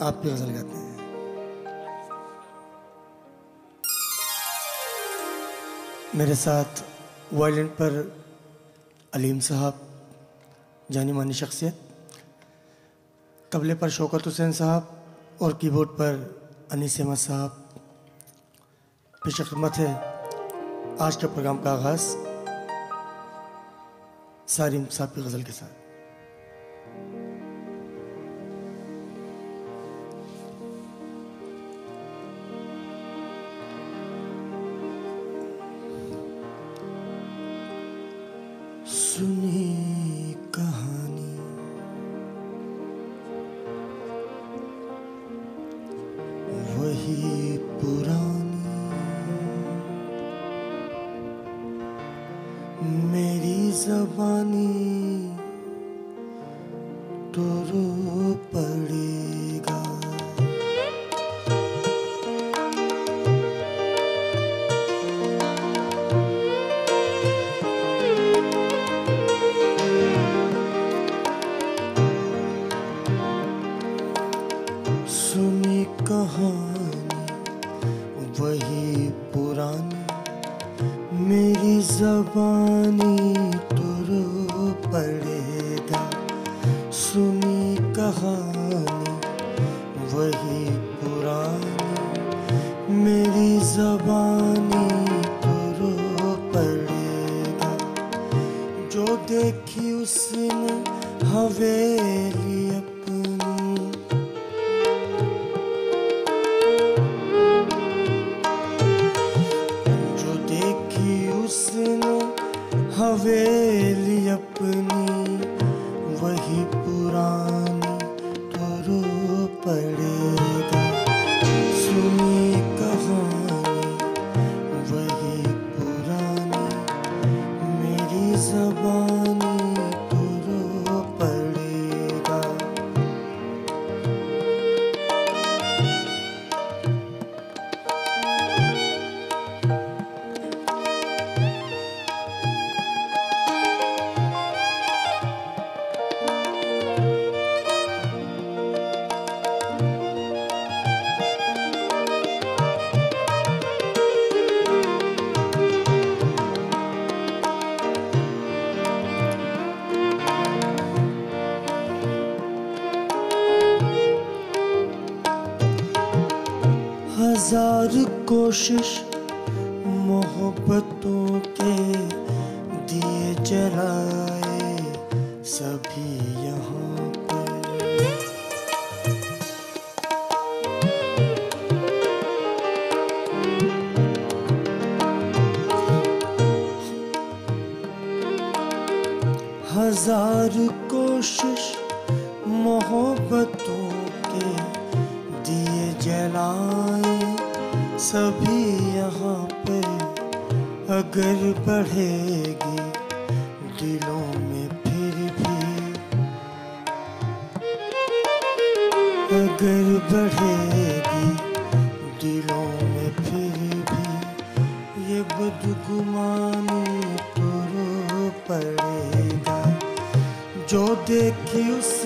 आप भी गज़ल गाते हैं। मेरे साथ वायलिन पर अलीम साहब, जानी मानी शख्सियत तबले पर शौकत हुसैन साहब और कीबोर्ड पर अनीस अहमद साहब। पेश है, आज के प्रोग्राम का आगाज़ सारिम साहब की गज़ल के साथ। मेरी जबानी तो रो पड़ेगा। सुनी कहानी, वही पुरानी। मेरी जबानी तो रो पड़ेगा। जो देखी उसने हवेली हज़ार कोशिश मोहब्बतों के दिए जलाए सभी यहाँ पर। हज़ार कोशिश मोहब्बतों के दिए जलाए सभी यहाँ पे अगर बढ़ेगी दिलों में फिर भी। अगर बढ़ेगी दिलों में फिर भी। ये बदगुमानी तो पड़ेगा। जो देखी उसने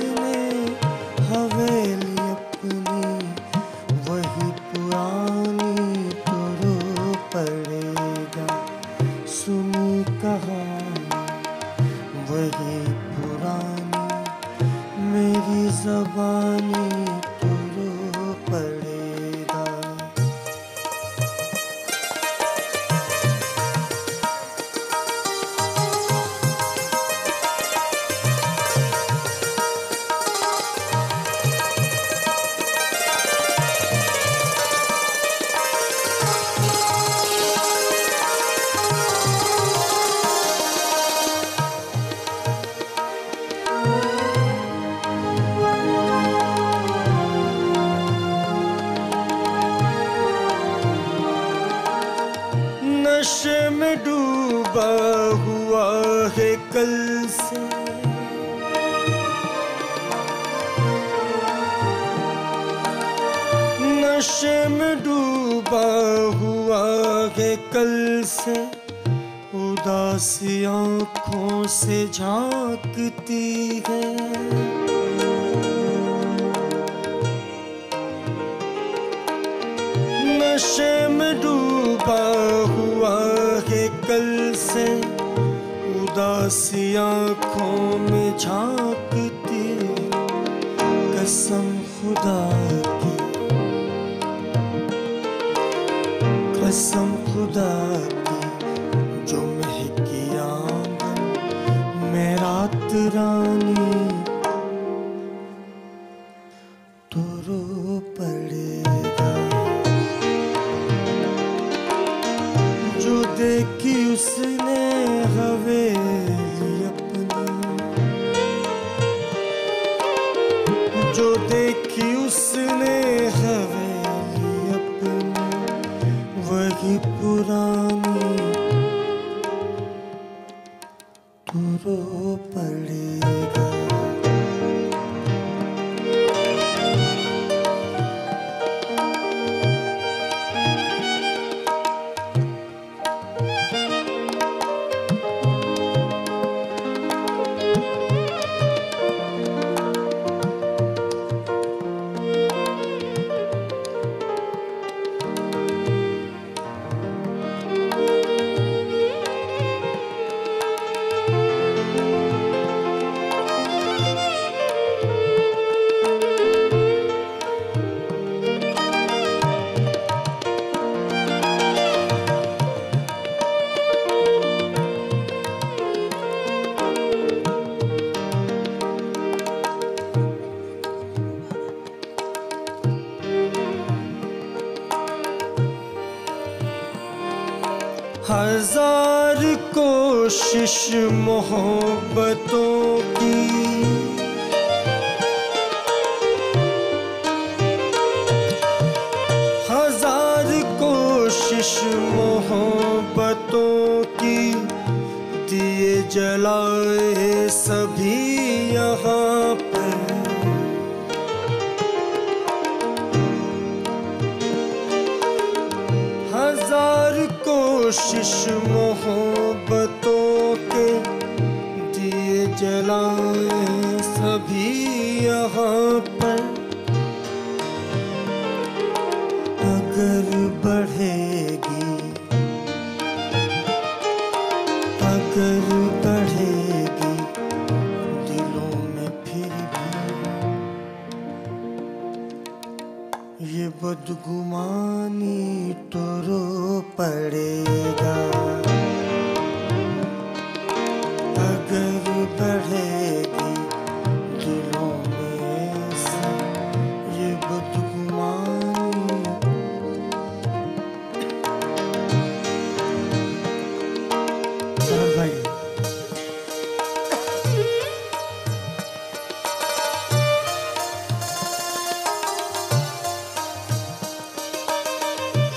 नशे में डूबा हुआ है कल से। उदासी आँखों से झांकती है। नशे में डूबा हुआ है कल से। उदासी आँखों में झांकती कसम खुदा की कसम खुदा की जो महकी आँगन रात रानी तो रो वही पुरानी तू रो पड़ेगा हज़ार कोशिश मोहब्बतों की। हज़ार कोशिश मोहब्बतों की। दिए जलाए सभी यहाँ। कोशिश मोहब्बतों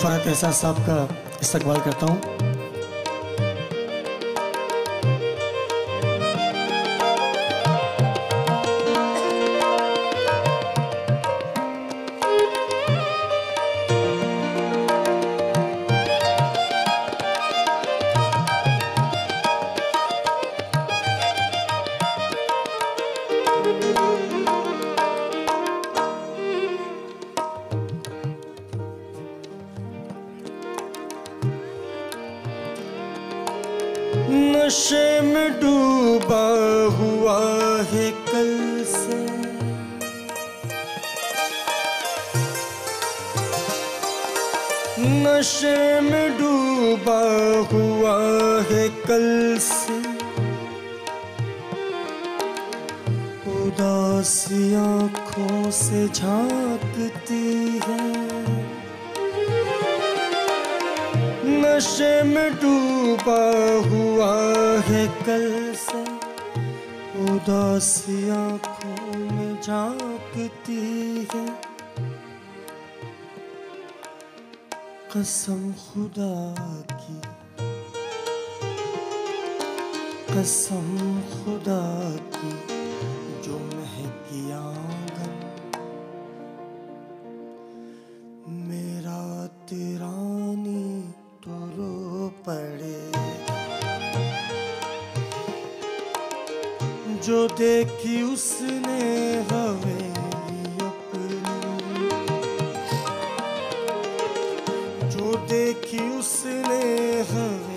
फरत एहसास साहब का इस्तकबाल करता हूँ। में डूबा हुआ है कल से। नशे में डूबा हुआ है कल से। उदासी आँखों से झांकती है। नशे में डूबा हुआ है कल से। उदासी आँखों में है। कसम खुदा की। कसम खुदा की जो महकी जो देखी उसने हवेली अपनी। जो देखी उसने हवेली